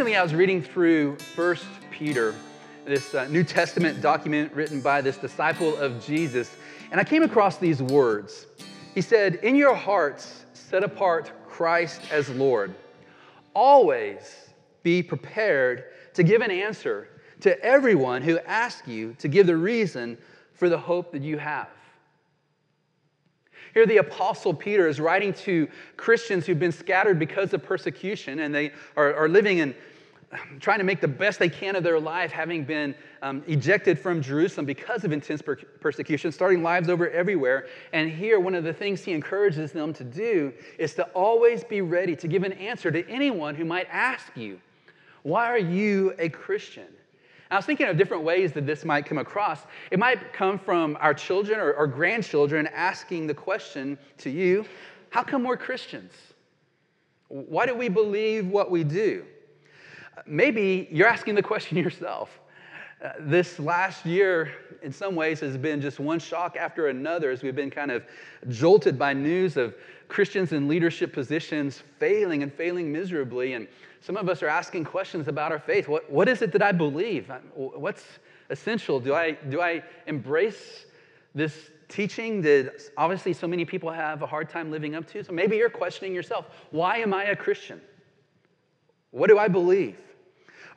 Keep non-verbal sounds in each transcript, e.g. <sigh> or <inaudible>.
recently I was reading through First Peter, this uh, New Testament document written by this disciple of Jesus, and I came across these words. He said, In your hearts, set apart Christ as Lord. Always be prepared to give an answer to everyone who asks you to give the reason for the hope that you have. Here, the Apostle Peter is writing to Christians who've been scattered because of persecution and they are, are living in <sighs> trying to make the best they can of their life, having been um, ejected from Jerusalem because of intense per- persecution, starting lives over everywhere. And here, one of the things he encourages them to do is to always be ready to give an answer to anyone who might ask you, Why are you a Christian? I was thinking of different ways that this might come across. It might come from our children or, or grandchildren asking the question to you How come we're Christians? Why do we believe what we do? Maybe you're asking the question <laughs> yourself. Uh, this last year, in some ways, has been just one shock after another as we've been kind of jolted by news of Christians in leadership positions failing and failing miserably. And some of us are asking questions about our faith. What, what is it that I believe? What's essential? Do I, do I embrace this teaching that obviously so many people have a hard time living up to? So maybe you're questioning yourself why am I a Christian? What do I believe?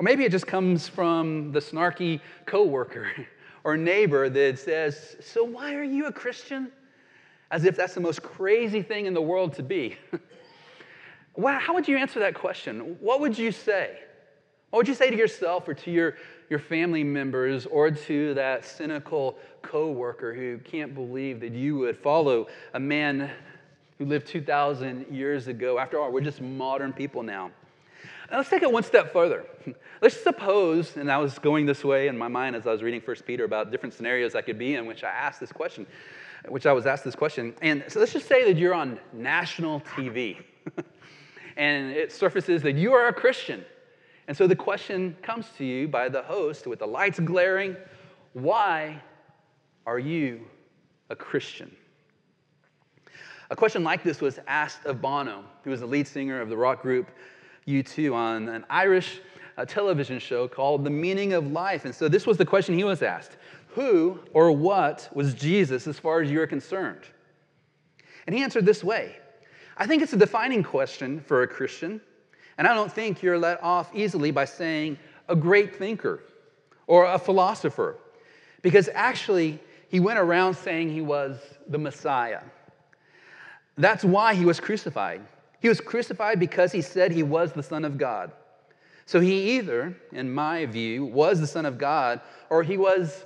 Or maybe it just comes from the snarky coworker <laughs> or neighbor that says, So why are you a Christian? As if that's the most crazy thing in the world to be. <laughs> Well, how would you answer that question? What would you say? What would you say to yourself or to your, your family members or to that cynical coworker who can't believe that you would follow a man who lived 2,000 years ago? After all, we're just modern people now. Let's take it one step further. <laughs> Let's suppose, and I was going this way in my mind as I was reading First Peter about different scenarios I could be in, which I asked this question, which I was asked this question. And so let's just say that you're on national TV. <laughs> and it surfaces that you are a Christian. And so the question comes to you by the host with the lights glaring why are you a Christian? A question like this was asked of Bono, who was the lead singer of the rock group U2 on an Irish uh, television show called The Meaning of Life. And so this was the question he was asked Who or what was Jesus as far as you're concerned? And he answered this way I think it's a defining question for a Christian, and I don't think you're let off easily by saying a great thinker or a philosopher, because actually, he went around saying he was the Messiah. That's why he was crucified. He was crucified because he said he was the Son of God. So he either, in my view, was the Son of God or he was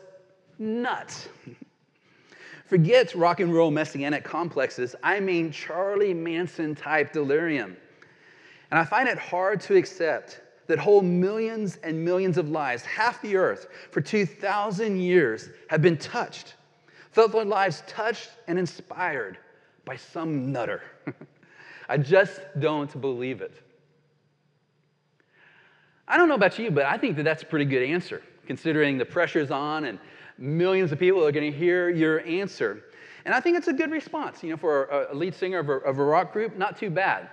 nuts. <laughs> Forget rock and roll messianic complexes. I mean Charlie Manson type delirium. And I find it hard to accept that whole millions and millions of lives, half the earth, for 2,000 years have been touched, felt their lives touched and inspired by some nutter. <laughs> I just don't believe it. I don't know about you, but I think that that's a pretty good answer, considering the pressure's on and millions of people are going to hear your answer. And I think it's a good response. You know, for a lead singer of a, of a rock group, not too bad.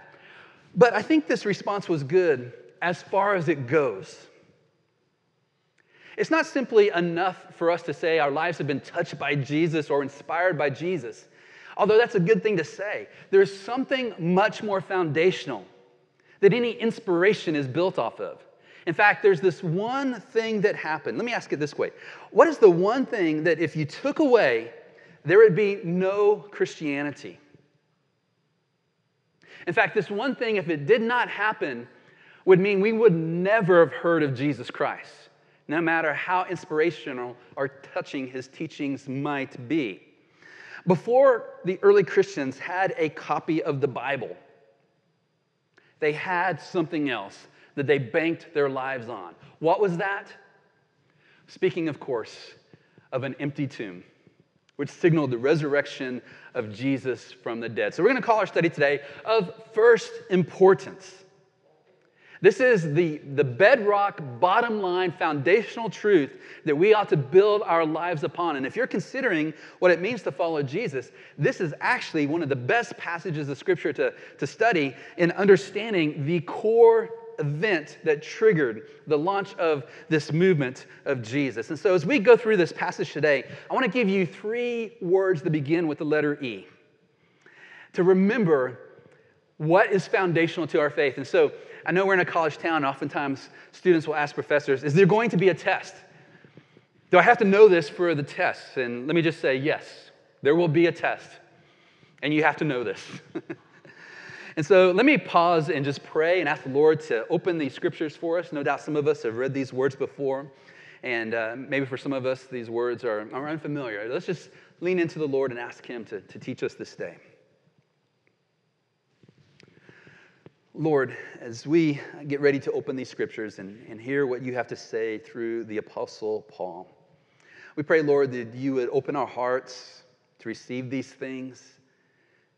But I think this response was good as far as it goes. It's not simply enough for us to say our lives have been touched by Jesus or inspired by Jesus, although that's a good thing to say. There's something much more foundational that any inspiration is built off of. In fact, there's this one thing that happened. Let me ask it this way What is the one thing that if you took away, there would be no Christianity? In fact, this one thing, if it did not happen, would mean we would never have heard of Jesus Christ, no matter how inspirational or touching his teachings might be. Before the early Christians had a copy of the Bible, they had something else that they banked their lives on. What was that? Speaking, of course, of an empty tomb, which signaled the resurrection of Jesus from the dead. So, we're going to call our study today of first importance. This is the, the bedrock, bottom line, foundational truth that we ought to build our lives upon. And if you're considering what it means to follow Jesus, this is actually one of the best passages of Scripture to, to study in understanding the core event that triggered the launch of this movement of Jesus. And so, as we go through this passage today, I want to give you three words that begin with the letter E to remember what is foundational to our faith. And so, I know we're in a college town, oftentimes students will ask professors, Is there going to be a test? Do I have to know this for the test? And let me just say, yes, there will be a test, and you have to know this. <laughs> and so let me pause and just pray and ask the Lord to open these scriptures for us. No doubt some of us have read these words before, and uh, maybe for some of us, these words are, are unfamiliar. Let's just lean into the Lord and ask Him to, to teach us this day. Lord, as we get ready to open these scriptures and, and hear what you have to say through the Apostle Paul, we pray, Lord, that you would open our hearts to receive these things,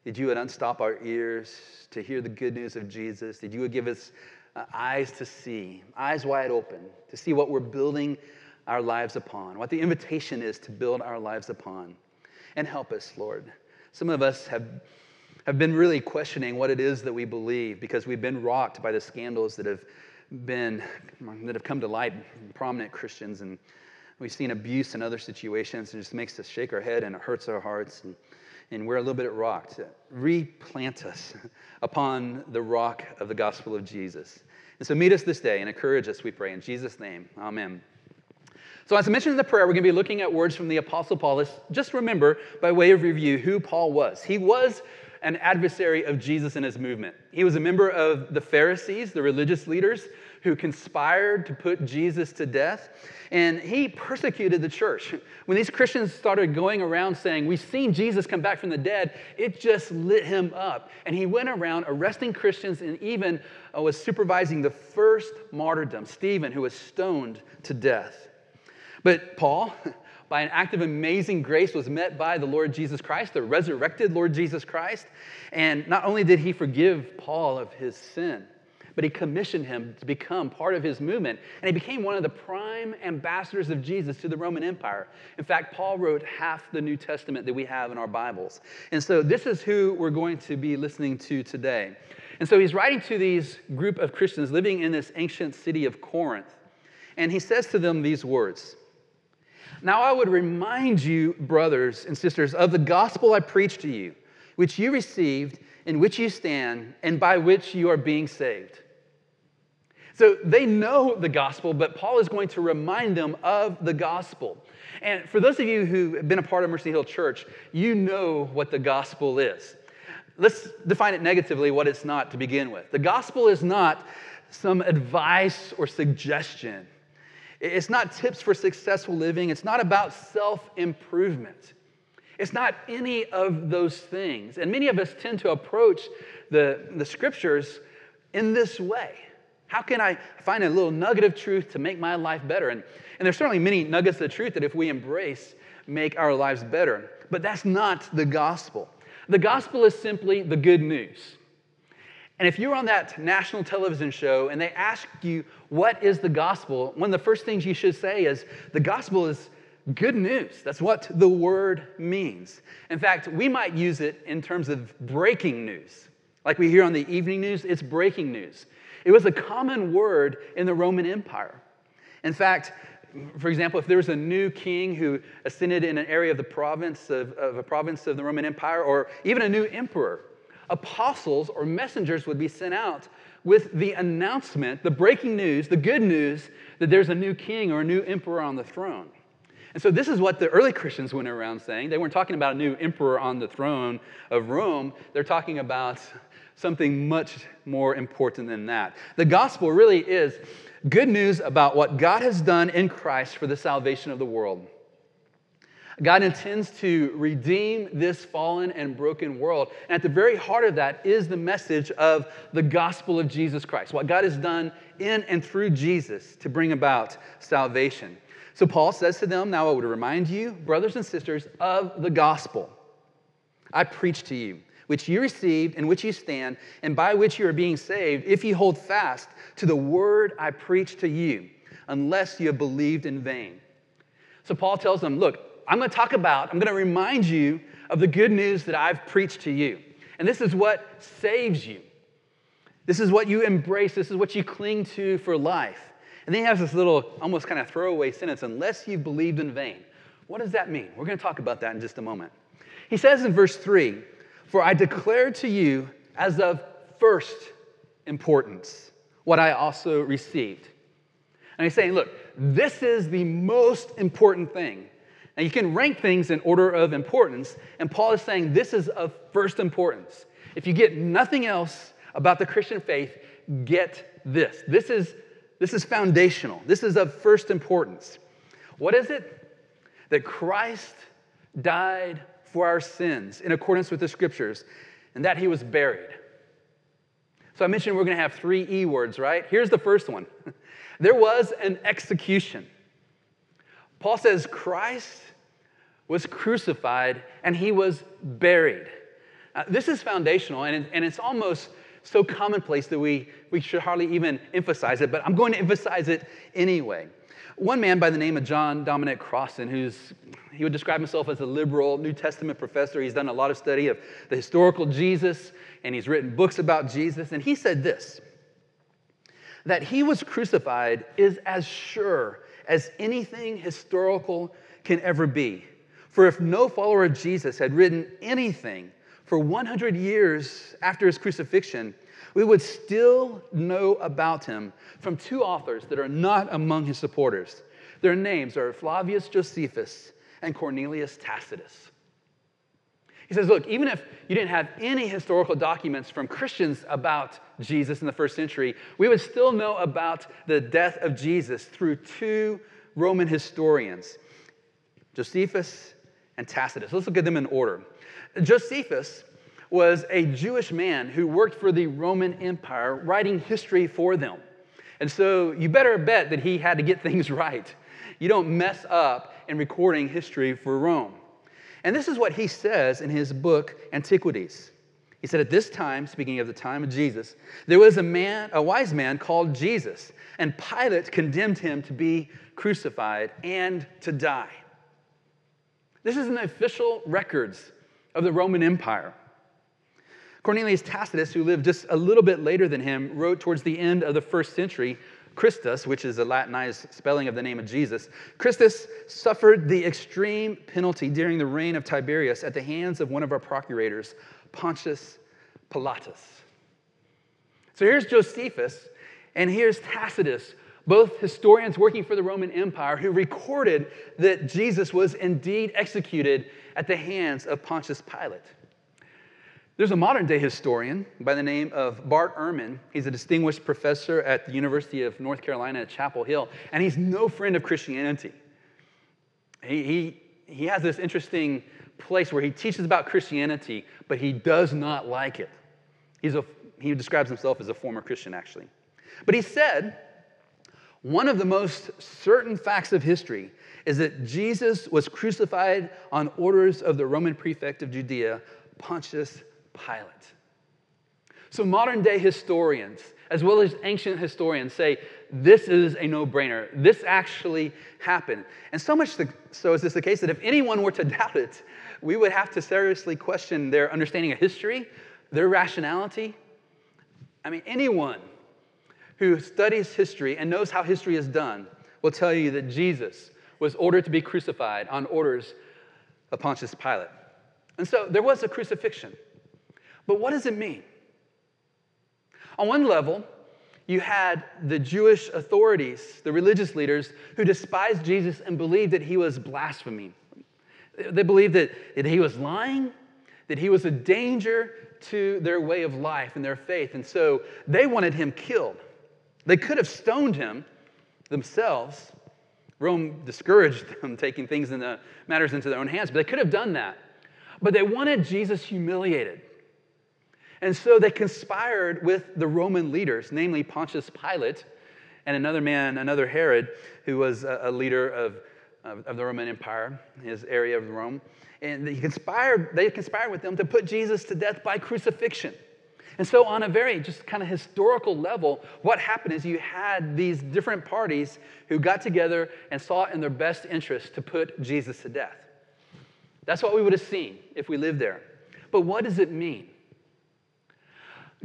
that you would unstop our ears to hear the good news of Jesus, that you would give us uh, eyes to see, eyes wide open, to see what we're building our lives upon, what the invitation is to build our lives upon. And help us, Lord. Some of us have have been really questioning what it is that we believe because we've been rocked by the scandals that have been that have come to light prominent Christians and we've seen abuse in other situations and it just makes us shake our head and it hurts our hearts and, and we're a little bit rocked. Replant us <laughs> upon the rock of the gospel of Jesus. And so meet us this day and encourage us, we pray, in Jesus' name. Amen. So, as I mentioned in the prayer, we're going to be looking at words from the Apostle Paul. Let's just remember, by way of review, who Paul was. He was an adversary of Jesus and his movement. He was a member of the Pharisees, the religious leaders who conspired to put Jesus to death. And he persecuted the church. When these Christians started going around saying, We've seen Jesus come back from the dead, it just lit him up. And he went around arresting Christians and even uh, was supervising the first martyrdom, Stephen, who was stoned to death. But Paul, by an act of amazing grace, was met by the Lord Jesus Christ, the resurrected Lord Jesus Christ. And not only did he forgive Paul of his sin, but he commissioned him to become part of his movement. And he became one of the prime ambassadors of Jesus to the Roman Empire. In fact, Paul wrote half the New Testament that we have in our Bibles. And so this is who we're going to be listening to today. And so he's writing to these group of Christians living in this ancient city of Corinth. And he says to them these words now I would remind you, brothers and sisters, of the gospel I preached to you, which you received, in which you stand, and by which you are being saved. So they know the gospel, but Paul is going to remind them of the gospel. And for those of you who have been a part of Mercy Hill Church, you know what the gospel is. Let's define it negatively, what it's not to begin with. The gospel is not some advice or suggestion. It's not tips for successful living. It's not about self improvement. It's not any of those things. And many of us tend to approach the, the scriptures in this way. How can I find a little nugget of truth to make my life better? And, and there's certainly many nuggets of truth that if we embrace, make our lives better. But that's not the gospel. The gospel is simply the good news. And if you're on that national television show and they ask you, what is the gospel? One of the first things you should say is, the gospel is good news. That's what the word means. In fact, we might use it in terms of breaking news. Like we hear on the evening news, it's breaking news. It was a common word in the Roman Empire. In fact, for example, if there was a new king who ascended in an area of the province of, of a province of the Roman Empire, or even a new emperor, apostles or messengers would be sent out with the announcement, the breaking news, the good news that there's a new king or a new emperor on the throne. And so, this is what the early Christians went around saying. They weren't talking about a new emperor on the throne of Rome, they're talking about something much more important than that. The gospel really is good news about what God has done in Christ for the salvation of the world. God intends to redeem this fallen and broken world. And at the very heart of that is the message of the gospel of Jesus Christ, what God has done in and through Jesus to bring about salvation. So Paul says to them, Now I would remind you, brothers and sisters, of the gospel I preached to you, which you received, in which you stand, and by which you are being saved, if you hold fast to the word I preached to you, unless you have believed in vain. So Paul tells them, Look, I'm going to talk about, I'm going to remind you of the good news that I've preached to you. And this is what saves you. This is what you embrace. This is what you cling to for life. And then he has this little, almost kind of throwaway sentence unless you've believed in vain. What does that mean? We're going to talk about that in just a moment. He says in verse 3 For I declare to you as of first importance what I also received. And he's saying, look, this is the most important thing. Now, you can rank things in order of importance, and Paul is saying this is of first importance. If you get nothing else about the Christian faith, get this. This is, this is foundational, this is of first importance. What is it? That Christ died for our sins in accordance with the scriptures, and that he was buried. So I mentioned we're going to have three E words, right? Here's the first one <laughs> there was an execution. Paul says Christ was crucified and he was buried. Uh, this is foundational, and, it, and it's almost so commonplace that we, we should hardly even emphasize it, but I'm going to emphasize it anyway. One man by the name of John Dominic Crossan, who's he would describe himself as a liberal New Testament professor. He's done a lot of study of the historical Jesus, and he's written books about Jesus. And he said this that he was crucified is as sure as anything historical can ever be. For if no follower of Jesus had written anything for 100 years after his crucifixion, we would still know about him from two authors that are not among his supporters. Their names are Flavius Josephus and Cornelius Tacitus. He says, Look, even if you didn't have any historical documents from Christians about Jesus in the first century, we would still know about the death of Jesus through two Roman historians, Josephus and Tacitus. Let's look at them in order. Josephus was a Jewish man who worked for the Roman Empire, writing history for them. And so you better bet that he had to get <laughs> things right. You don't mess up in recording history for Rome. And this is what he says in his book, Antiquities. He said, At this time, speaking of the time of Jesus, there was a man, a wise man called Jesus, and Pilate condemned him to be crucified and to die. This is in the official records of the Roman Empire. Cornelius Tacitus, who lived just a little bit later than him, wrote towards the end of the first century Christus, which is a Latinized spelling of the name of Jesus, Christus suffered the extreme penalty during the reign of Tiberius at the hands of one of our procurators, Pontius Pilatus. So here's Josephus, and here's Tacitus, both historians working for the Roman Empire who recorded that Jesus was indeed executed at the hands of Pontius Pilate. There's a modern day historian by the name of Bart Ehrman. He's a distinguished professor at the University of North Carolina at Chapel Hill, and he's no friend of Christianity. He, he, he has this interesting place where he teaches about Christianity, but he does not like it. He's a, he describes himself as a former Christian, actually. But he said, one of the most certain facts of history is that Jesus was crucified on orders of the Roman prefect of Judea, Pontius Pilate. So modern day historians, as well as ancient historians, say this is a no brainer. This actually happened. And so much so is this the case that if anyone were to <laughs> doubt it, we would have to seriously question their understanding of history, their rationality. I mean, anyone who studies history and knows how history is done will tell you that Jesus was ordered to be crucified on orders of Pontius Pilate. And so there was a crucifixion. But what does it mean? On one level, you had the Jewish authorities, the religious leaders, who despised Jesus and believed that he was blaspheming. They believed that, that he was lying, that he was a danger to their way of life and their faith. And so they wanted him killed. They could have stoned him themselves. Rome discouraged <laughs> them taking things in the matters into their own hands, but they could have done that. But they wanted Jesus humiliated. And so they conspired with the Roman leaders, namely Pontius Pilate and another man, another Herod, who was a, leader of, of, the Roman Empire, his area of Rome. And they conspired, they conspired with them to put Jesus to death by crucifixion. And so, on a very just kind of historical level, what happened is you had these different parties who got together and saw it in their best interest to put Jesus to death. That's what we would have seen if we lived there. But what does it mean?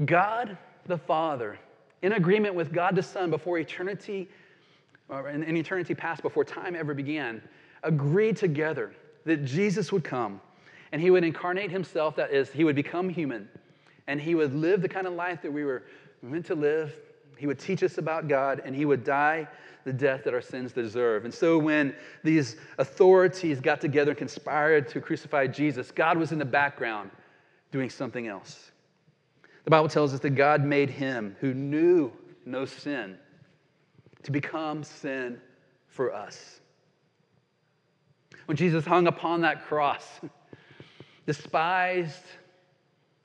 God, the Father, in agreement with God the Son before eternity, or in, in eternity past, before time ever began, agreed together that Jesus would come and he would incarnate himself, that is, he would become human, and he would live the kind of life that we were meant to live. He would teach us about God, and he would die the death that our sins deserve. And so when these authorities got together and conspired to crucify Jesus, God was in the background doing something else. The Bible tells us that God made him who knew no sin to become sin for us. When Jesus hung upon that cross, <laughs> despised,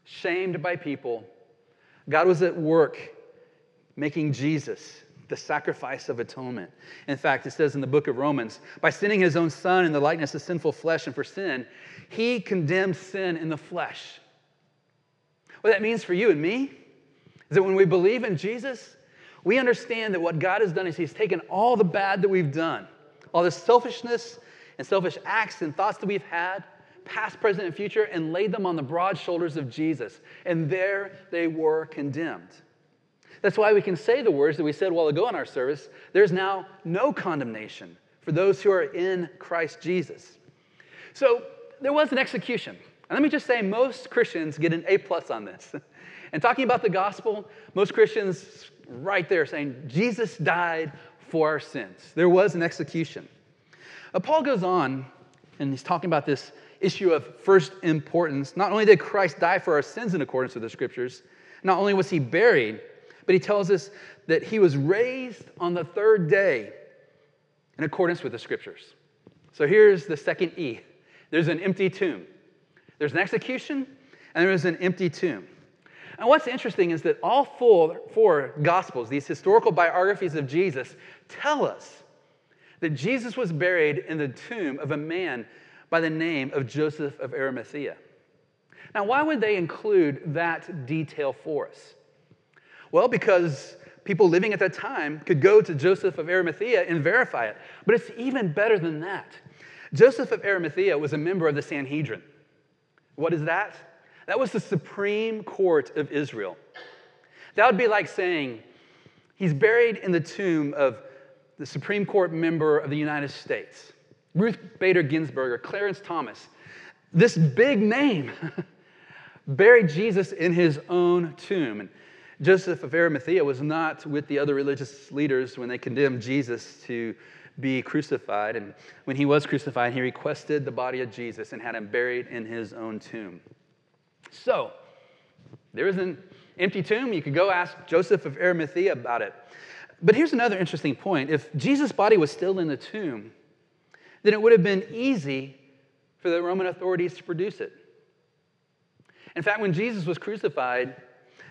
shamed by people, God was at work making Jesus the sacrifice of atonement. In fact, it says in the book of Romans, by sending his own son in the likeness of sinful flesh and for sin, he condemned sin in the flesh. What that means for you and me is that when we believe in Jesus, we understand that what God has done is he's taken all the bad that we've done, all the selfishness and selfish acts and thoughts that we've had, past, present, and future, and laid them on the broad shoulders of Jesus. And there they were condemned. That's why we can say the words that we said a while ago in our service there's now no condemnation for those who are in Christ Jesus. So there was an execution. And let me just say, most Christians get an A plus on this. <laughs> and talking about the gospel, most Christians right there saying, Jesus died for our sins. There was an execution. Uh, Paul goes on, and he's talking about this issue of first importance. Not only did Christ die for our sins in accordance with the scriptures, not only was he buried, but he tells us that he was raised on the third day in accordance with the scriptures. So here's the second E there's an empty tomb. There's an execution, and there's an empty tomb. And what's interesting is that all four, four gospels, these historical biographies of Jesus, tell us that Jesus was buried in the tomb of a man by the name of Joseph of Arimathea. Now, why would they include that detail for us? Well, because people living at that time could go to Joseph of Arimathea and verify it. But it's even better than that. Joseph of Arimathea was a member of the Sanhedrin. What is that? That was the Supreme Court of Israel. That would be like saying he's buried in the tomb of the Supreme Court member of the United States. Ruth Bader Ginsburg or Clarence Thomas, this big name, <laughs> buried Jesus in his own tomb. And Joseph of Arimathea was not with the other religious leaders when they condemned Jesus to be crucified. And when he was crucified, he requested the body of Jesus and had him buried in his own tomb. So, there is an empty tomb. You could go ask Joseph of Arimathea about it. But here's another interesting point. If Jesus' body was still in the tomb, then it would have been easy for the Roman authorities to produce it. In fact, when Jesus was crucified,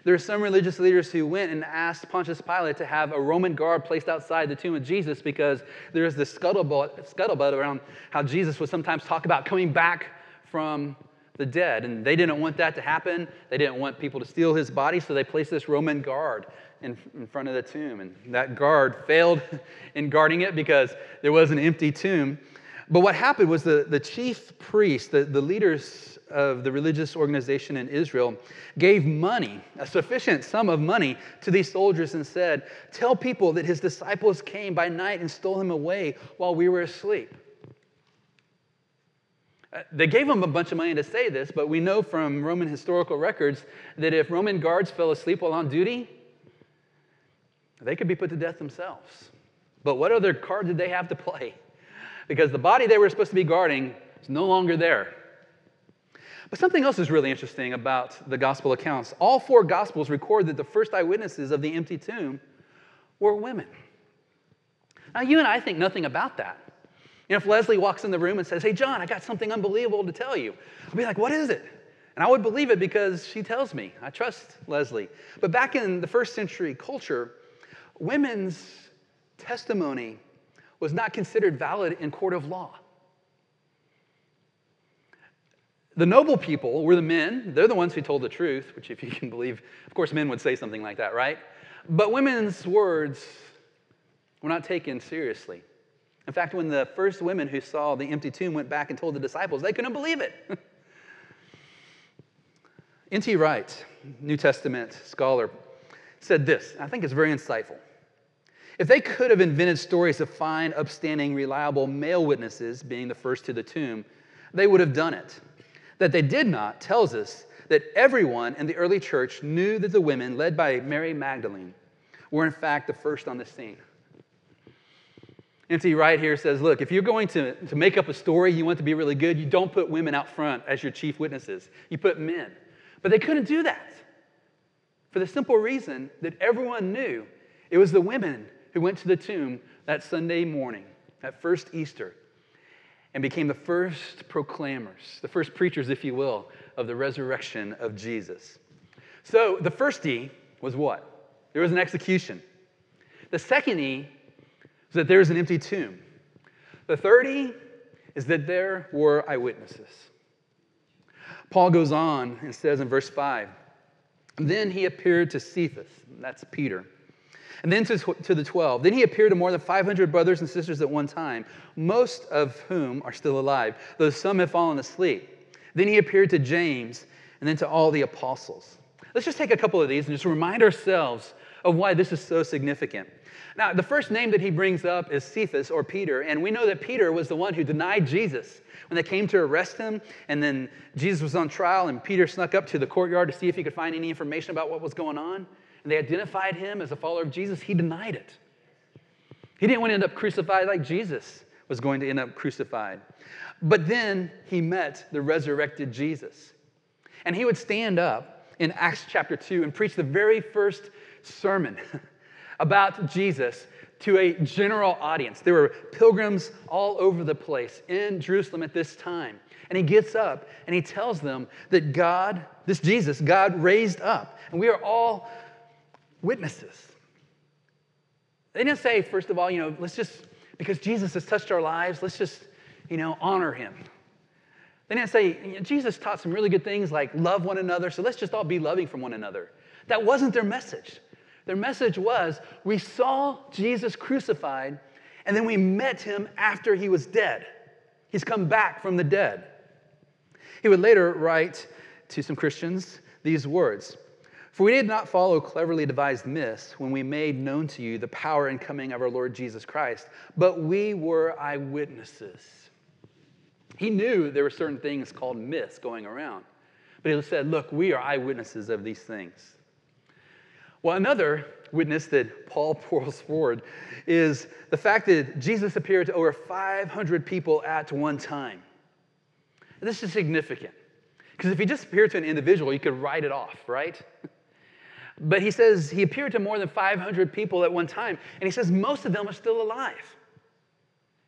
there were some religious leaders who went and asked Pontius Pilate to have a Roman guard placed outside the tomb of Jesus because there is this scuttlebutt, scuttlebutt around how Jesus would sometimes talk about coming back from the dead. And they didn't want that to happen. They didn't want people to steal his body, so they placed this Roman guard in, in front of the tomb. And that guard failed <laughs> in guarding it because there was an empty tomb. But what happened was the, the chief priests, the, the leaders of the religious organization in Israel, gave money, a sufficient sum of money, to these soldiers and said, Tell people that his disciples came by night and stole him away while we were asleep. Uh, they gave them a bunch of money to say this, but we know from Roman historical records that if Roman guards fell asleep while on duty, they could be put to death themselves. But what other card did they have to play? because the body they were supposed to be guarding is no longer there. But something else is really interesting about the gospel accounts. All four gospels record that the first eyewitnesses of the empty tomb were women. Now, you and I think nothing about that. You know, if Leslie walks in the room and says, Hey, John, I got something unbelievable to tell you, I'll be like, What is it? And I would believe it because she tells me. I trust Leslie. But back in the first century culture, women's testimony was not considered valid in court of law. The noble people were the men. They're the ones who told the truth, which, if you can believe, of course, men would say something like that, right? But women's words were not taken seriously. In fact, when the first women who saw the empty tomb went back and told the disciples, they couldn't believe it. <laughs> N.T. Wright, New Testament scholar, said this. I think it's very insightful. If they could have invented stories of fine, upstanding, reliable male witnesses being the first to the tomb, they would have done it. That they did not tells us that everyone in the early church knew that the women, led by Mary Magdalene, were in fact the first on the scene. N.T. Wright here says, look, if you're going to, to make up a story, you want to be really good, you don't put women out front as your chief witnesses. You put men. But they couldn't do that for the simple reason that everyone knew it was the women who went to the tomb that Sunday morning, that first Easter, and became the first proclaimers, the first preachers, if you will, of the resurrection of Jesus. So the first E was what? There was an execution. The second E is that there's an empty tomb. The third E is that there were eyewitnesses. Paul goes on and says in verse 5 Then he appeared to Cephas, that's Peter, and then to, to the 12. Then he appeared to more than 500 brothers and sisters at one time, most of whom are still alive, though some have fallen asleep. Then he appeared to James, and then to all the apostles. Let's just take a couple of these and just remind ourselves of why this is so significant. Now, the first name that he brings up is Cephas or Peter, and we know that Peter was the one who denied Jesus when they came to arrest him, and then Jesus was on trial, and Peter snuck up to the courtyard to see if he could find any information about what was going on, and they identified him as a follower of Jesus. He denied it. He didn't want to end up crucified like Jesus was going to end up crucified. But then he met the resurrected Jesus. And he would stand up in Acts chapter 2 and preach the very first sermon <laughs> about Jesus to a general audience. There were pilgrims all over the place in Jerusalem at this time. And he gets up and he tells them that God, this Jesus, God raised up. And we are all witnesses. They didn't say, first of all, you know, let's just, because Jesus has touched our lives, let's just, you know, honor him. They didn't say, Jesus taught some really good things like love one another, so let's just all be loving from one another. That wasn't their message. Their message was, we saw Jesus crucified, and then we met him after he was dead. He's come back from the dead. He would later write to some Christians these words For we did not follow cleverly devised myths when we made known to you the power and coming of our Lord Jesus Christ, but we were eyewitnesses. He knew there were certain things called myths going around, but he said, Look, we are eyewitnesses of these things. Well, another witness that Paul <laughs> pulls forward is the fact that Jesus appeared to over 500 people at one time. This is significant because if he just appeared to an individual, you could write it off, right? <laughs> But he says he appeared to more than 500 people at one time, and he says most of them are still alive.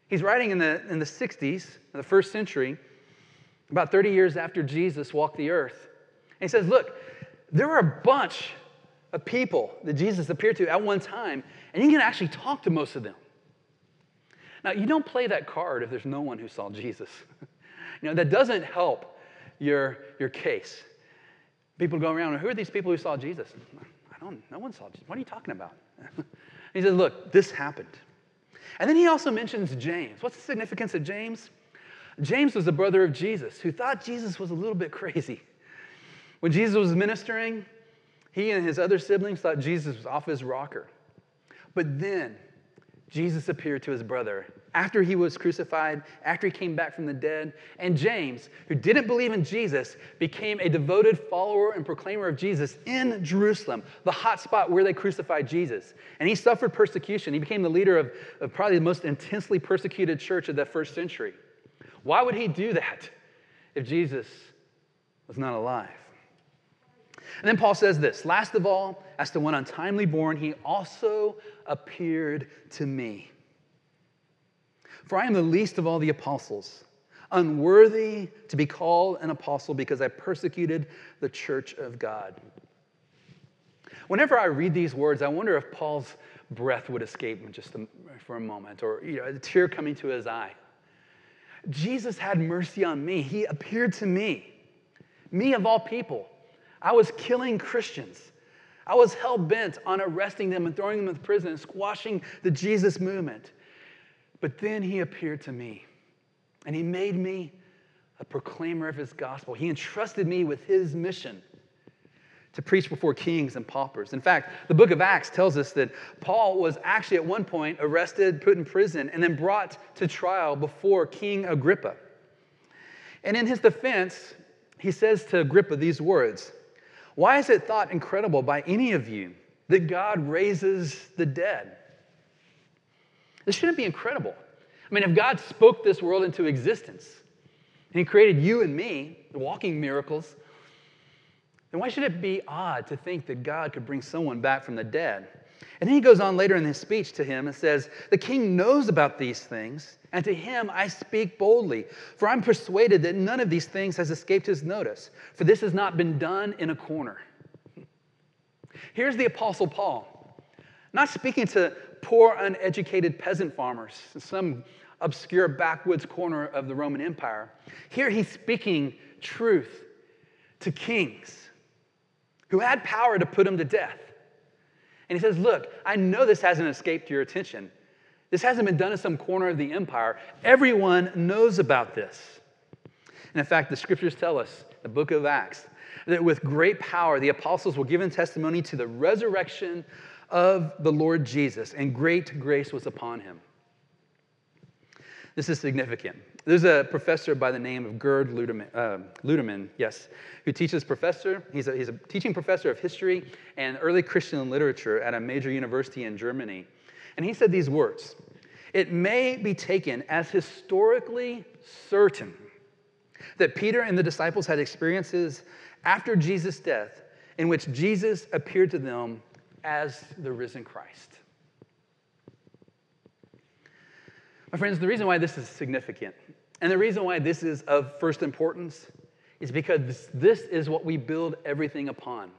He's writing in the, in the 60s, in the first century, about 30 years after Jesus walked the earth. And he says, Look, there were a bunch of people that Jesus appeared to at one time, and you can actually talk to most of them. Now, you don't play that card if there's no one who saw Jesus. <laughs> you know, that doesn't help your, your case. People go around, who are these people who saw Jesus? I don't, no one saw Jesus. What are you talking about? <laughs> he says, look, this happened. And then he also mentions James. What's the significance of James? James was the brother of Jesus who thought Jesus was a little bit crazy. When Jesus was ministering, he and his other siblings thought Jesus was off his rocker. But then Jesus appeared to his brother after he was crucified, after he came back from the dead. And James, who didn't believe in Jesus, became a devoted follower and proclaimer of Jesus in Jerusalem, the hot spot where they crucified Jesus. And he suffered persecution. He became the leader of, of probably the most intensely persecuted church of that first century. Why would he do that if Jesus was not alive? And then Paul says this Last of all, as to one untimely born, he also appeared to me. For I am the least of all the apostles, unworthy to be called an apostle because I persecuted the church of God. Whenever I read these words, I wonder if Paul's breath would escape him just for a moment, or you know, a tear coming to his eye. Jesus had mercy on me. He appeared to me, me of all people. I was killing Christians. I was hell bent on arresting them and throwing them in prison and squashing the Jesus movement. But then he appeared to me and he made me a proclaimer of his gospel. He entrusted me with his mission to preach before kings and paupers. In fact, the book of Acts tells us that Paul was actually at one point arrested, put in prison, and then brought to trial before King Agrippa. And in his defense, he says to Agrippa these words Why is it thought incredible by any of you that God raises the dead? This shouldn't be incredible. I mean, if God spoke this world into existence and He created you and me, the walking miracles, then why should it be odd to think that God could bring someone back from the dead? And then he goes on later in his speech to him and says, The king knows about these things, and to him I speak boldly, for I'm persuaded that none of these things has escaped his notice, for this has not been done in a corner. Here's the Apostle Paul, not speaking to poor, uneducated peasant farmers in some obscure backwoods corner of the Roman Empire. Here he's speaking truth to kings who had power to put him to death. And he says, Look, I know this hasn't escaped your attention. This hasn't been done in some corner of the empire. Everyone knows about this. And in fact, the scriptures tell us, the book of Acts, that with great power the apostles were given testimony to the resurrection of the Lord Jesus, and great grace was upon him. This is significant. There's a professor by the name of Gerd Ludemann, uh, Ludemann, yes, who teaches professor. He's a, he's a teaching professor of history and early Christian literature at a major university in Germany. And he said these words It may be taken as historically certain that Peter and the disciples had experiences after Jesus' death in which Jesus appeared to them as the risen Christ. My friends, the reason why this is significant and the reason why this is of first importance is because this, this is what we build everything upon.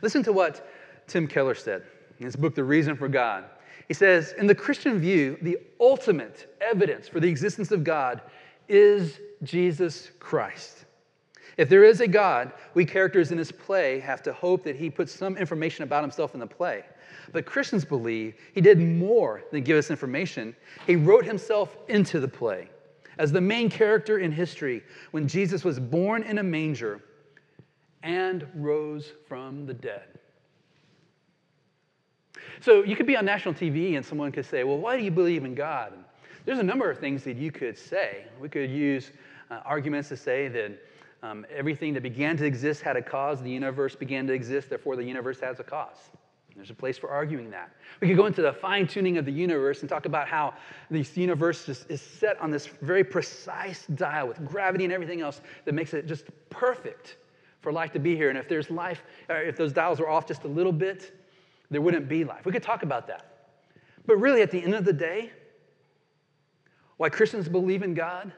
Listen to what Tim Keller said in his book, The Reason for God. He says, In the Christian view, the ultimate evidence for the existence of God is Jesus Christ. If there is a God, we characters in his play have to hope that he puts some information about himself in the play. But Christians believe he did more than give us information, he wrote himself into the play as the main character in history when Jesus was born in a manger and rose from the dead. So you could be on national TV and someone could say, Well, why do you believe in God? And there's a number of things that you could say. We could use uh, arguments to say that um, everything that began to exist had a cause, the universe began to exist, therefore the universe has a cause. There's a place for arguing that. We could go into the fine tuning of the universe and talk about how this universe is, is set on this very precise dial with gravity and everything else that makes it just perfect for life to be here. And if there's life, uh, if those dials were off just a little bit, there wouldn't be life. We could talk about that. But really, at the end of the day, why Christians believe in God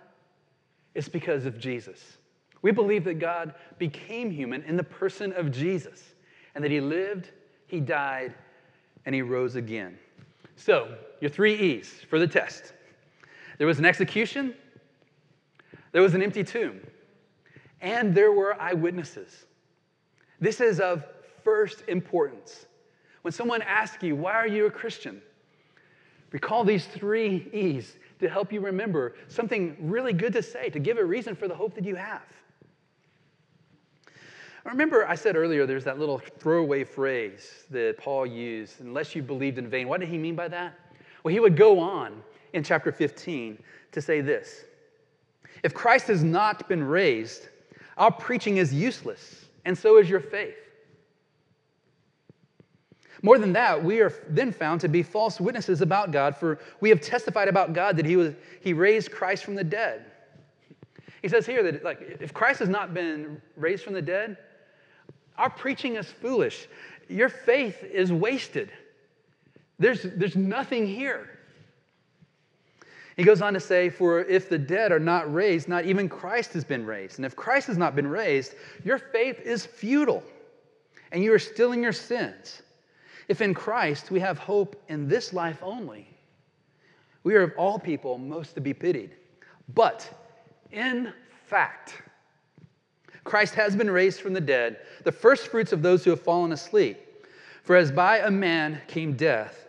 is because of Jesus. We believe that God became human in the person of Jesus and that he lived he died, and he rose again. So, your three E's for the test there was an execution, there was an empty tomb, and there were eyewitnesses. This is of first importance. When someone asks you, Why are you a Christian? recall these three E's to help you remember something really good to say, to give a reason for the hope that you have. Remember, I said earlier there's that little throwaway phrase that Paul used, unless you believed in vain. What did he mean by that? Well, he would go on in chapter 15 to say this If Christ has not been raised, our preaching is useless, and so is your faith. More than that, we are then found to be false witnesses about God, for we have testified about God that he, was, he raised Christ from the dead. He says here that like, if Christ has not been raised from the dead, our preaching is foolish. Your faith is wasted. There's, there's nothing here. He goes on to say, For if the dead are not raised, not even Christ has been raised. And if Christ has not been raised, your faith is futile, and you are still in your sins. If in Christ we have hope in this life only, we are of all people most to be pitied. But in fact, Christ has been raised from the dead, the first fruits of those who have fallen asleep. For as by a man came death,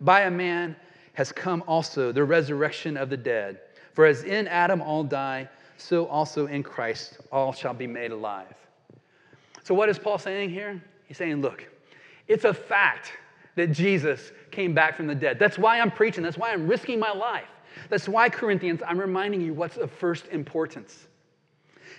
by a man has come also the resurrection of the dead. For as in Adam all die, so also in Christ all shall be made alive. So, what is Paul saying here? He's saying, look, it's a fact that Jesus came back from the dead. That's why I'm preaching. That's why I'm risking my life. That's why, Corinthians, I'm reminding you what's of first importance.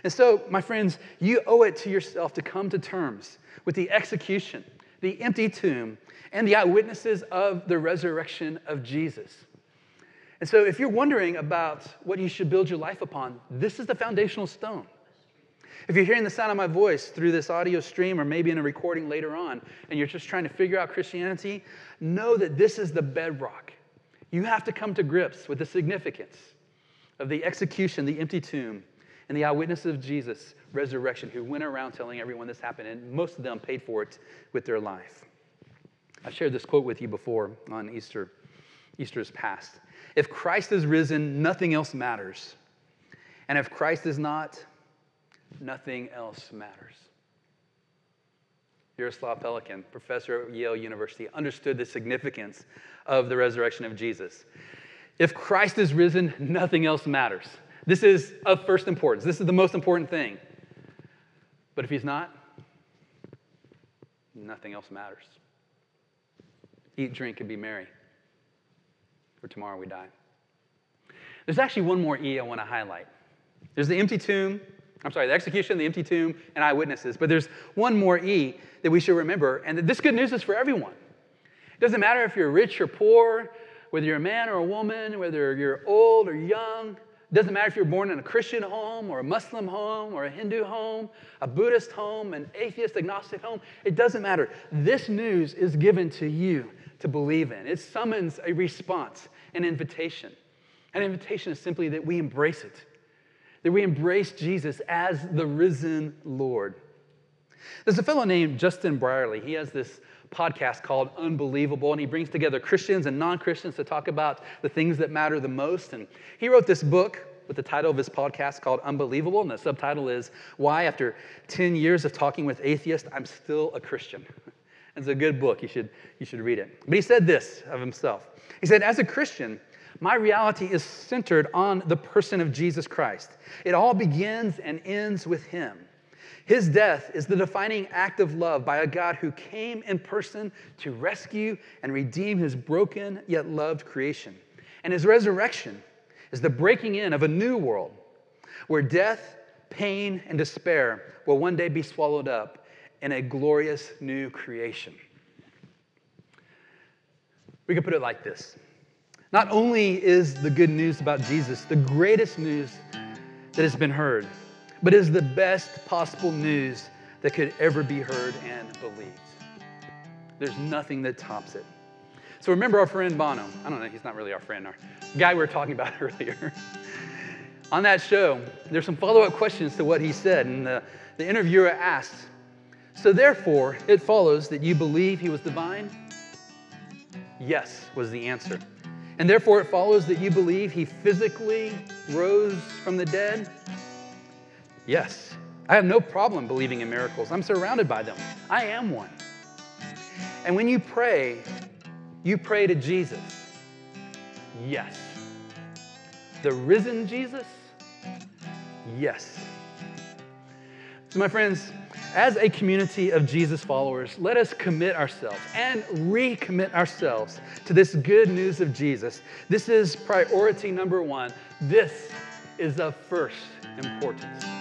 And so, my friends, you owe it to yourself to come to terms with the execution, the empty tomb, and the eyewitnesses of the resurrection of Jesus. And so, if you're wondering about what you should build your life upon, this is the foundational stone. If you're hearing the sound of my voice through this audio stream or maybe in a recording later on, and you're just trying to figure out Christianity, know that this is the bedrock. You have to come to grips with the significance of the execution, the empty tomb, and the eyewitnesses of Jesus' resurrection who went around telling everyone this happened, and most of them paid for it with their life. I've shared this quote with you before on Easter. Easter is past. If Christ is risen, nothing else matters. And if Christ is not, nothing else matters. Jaroslav Pelikan, professor at Yale University, understood the significance of the resurrection of Jesus. If Christ is risen, nothing else matters. This is of first importance. This is the most important thing. But if he's not, nothing else matters. Eat, drink, and be merry, for tomorrow we die. There's actually one more E I want to highlight. There's the empty tomb, I'm sorry, the execution, the empty tomb, and eyewitnesses. But there's one more E that we should remember, and this good news is for everyone. It doesn't matter if you're rich or poor, whether you're a man or a woman, whether you're old or young. It doesn't matter if you're born in a Christian home or a Muslim home or a Hindu home, a Buddhist home, an atheist, agnostic home. It doesn't matter. This news is given to you to believe in. It summons a response, an invitation. An invitation is simply that we embrace it that we embrace Jesus as the risen Lord. There's a fellow named Justin Brierley. He has this podcast called Unbelievable, and he brings together Christians and non Christians to talk about the things that matter the most. And he wrote this book with the title of his podcast called Unbelievable, and the subtitle is Why, After 10 Years of Talking with Atheists, I'm Still a Christian. <laughs> it's a good book. You should, you should read it. But he said this of himself He said, As a Christian, my reality is centered on the person of Jesus Christ. It all begins and ends with him. His death is the defining act of love by a God who came in person to rescue and redeem his broken yet loved creation. And his resurrection is the breaking in of a new world where death, pain, and despair will one day be swallowed up in a glorious new creation. We could put it like this not only is the good news about Jesus the greatest news that has been heard, but is the best possible news that could ever be heard and believed. There's nothing that tops it. So remember our friend Bono. I don't know, he's not really our friend, our guy we were talking about <laughs> earlier. On that show, there's some follow up questions to what he said, and the, the interviewer asked, So therefore, it follows that you believe he was divine? Yes, was the answer. And therefore, it follows that you believe he physically rose from the dead? Yes. I have no problem believing in miracles. I'm surrounded by them. I am one. And when you pray, you pray to Jesus. Yes. The risen Jesus? Yes. So, my friends, as a community of Jesus followers, let us commit ourselves and recommit ourselves to this good news of Jesus. This is priority number one. This is of first importance.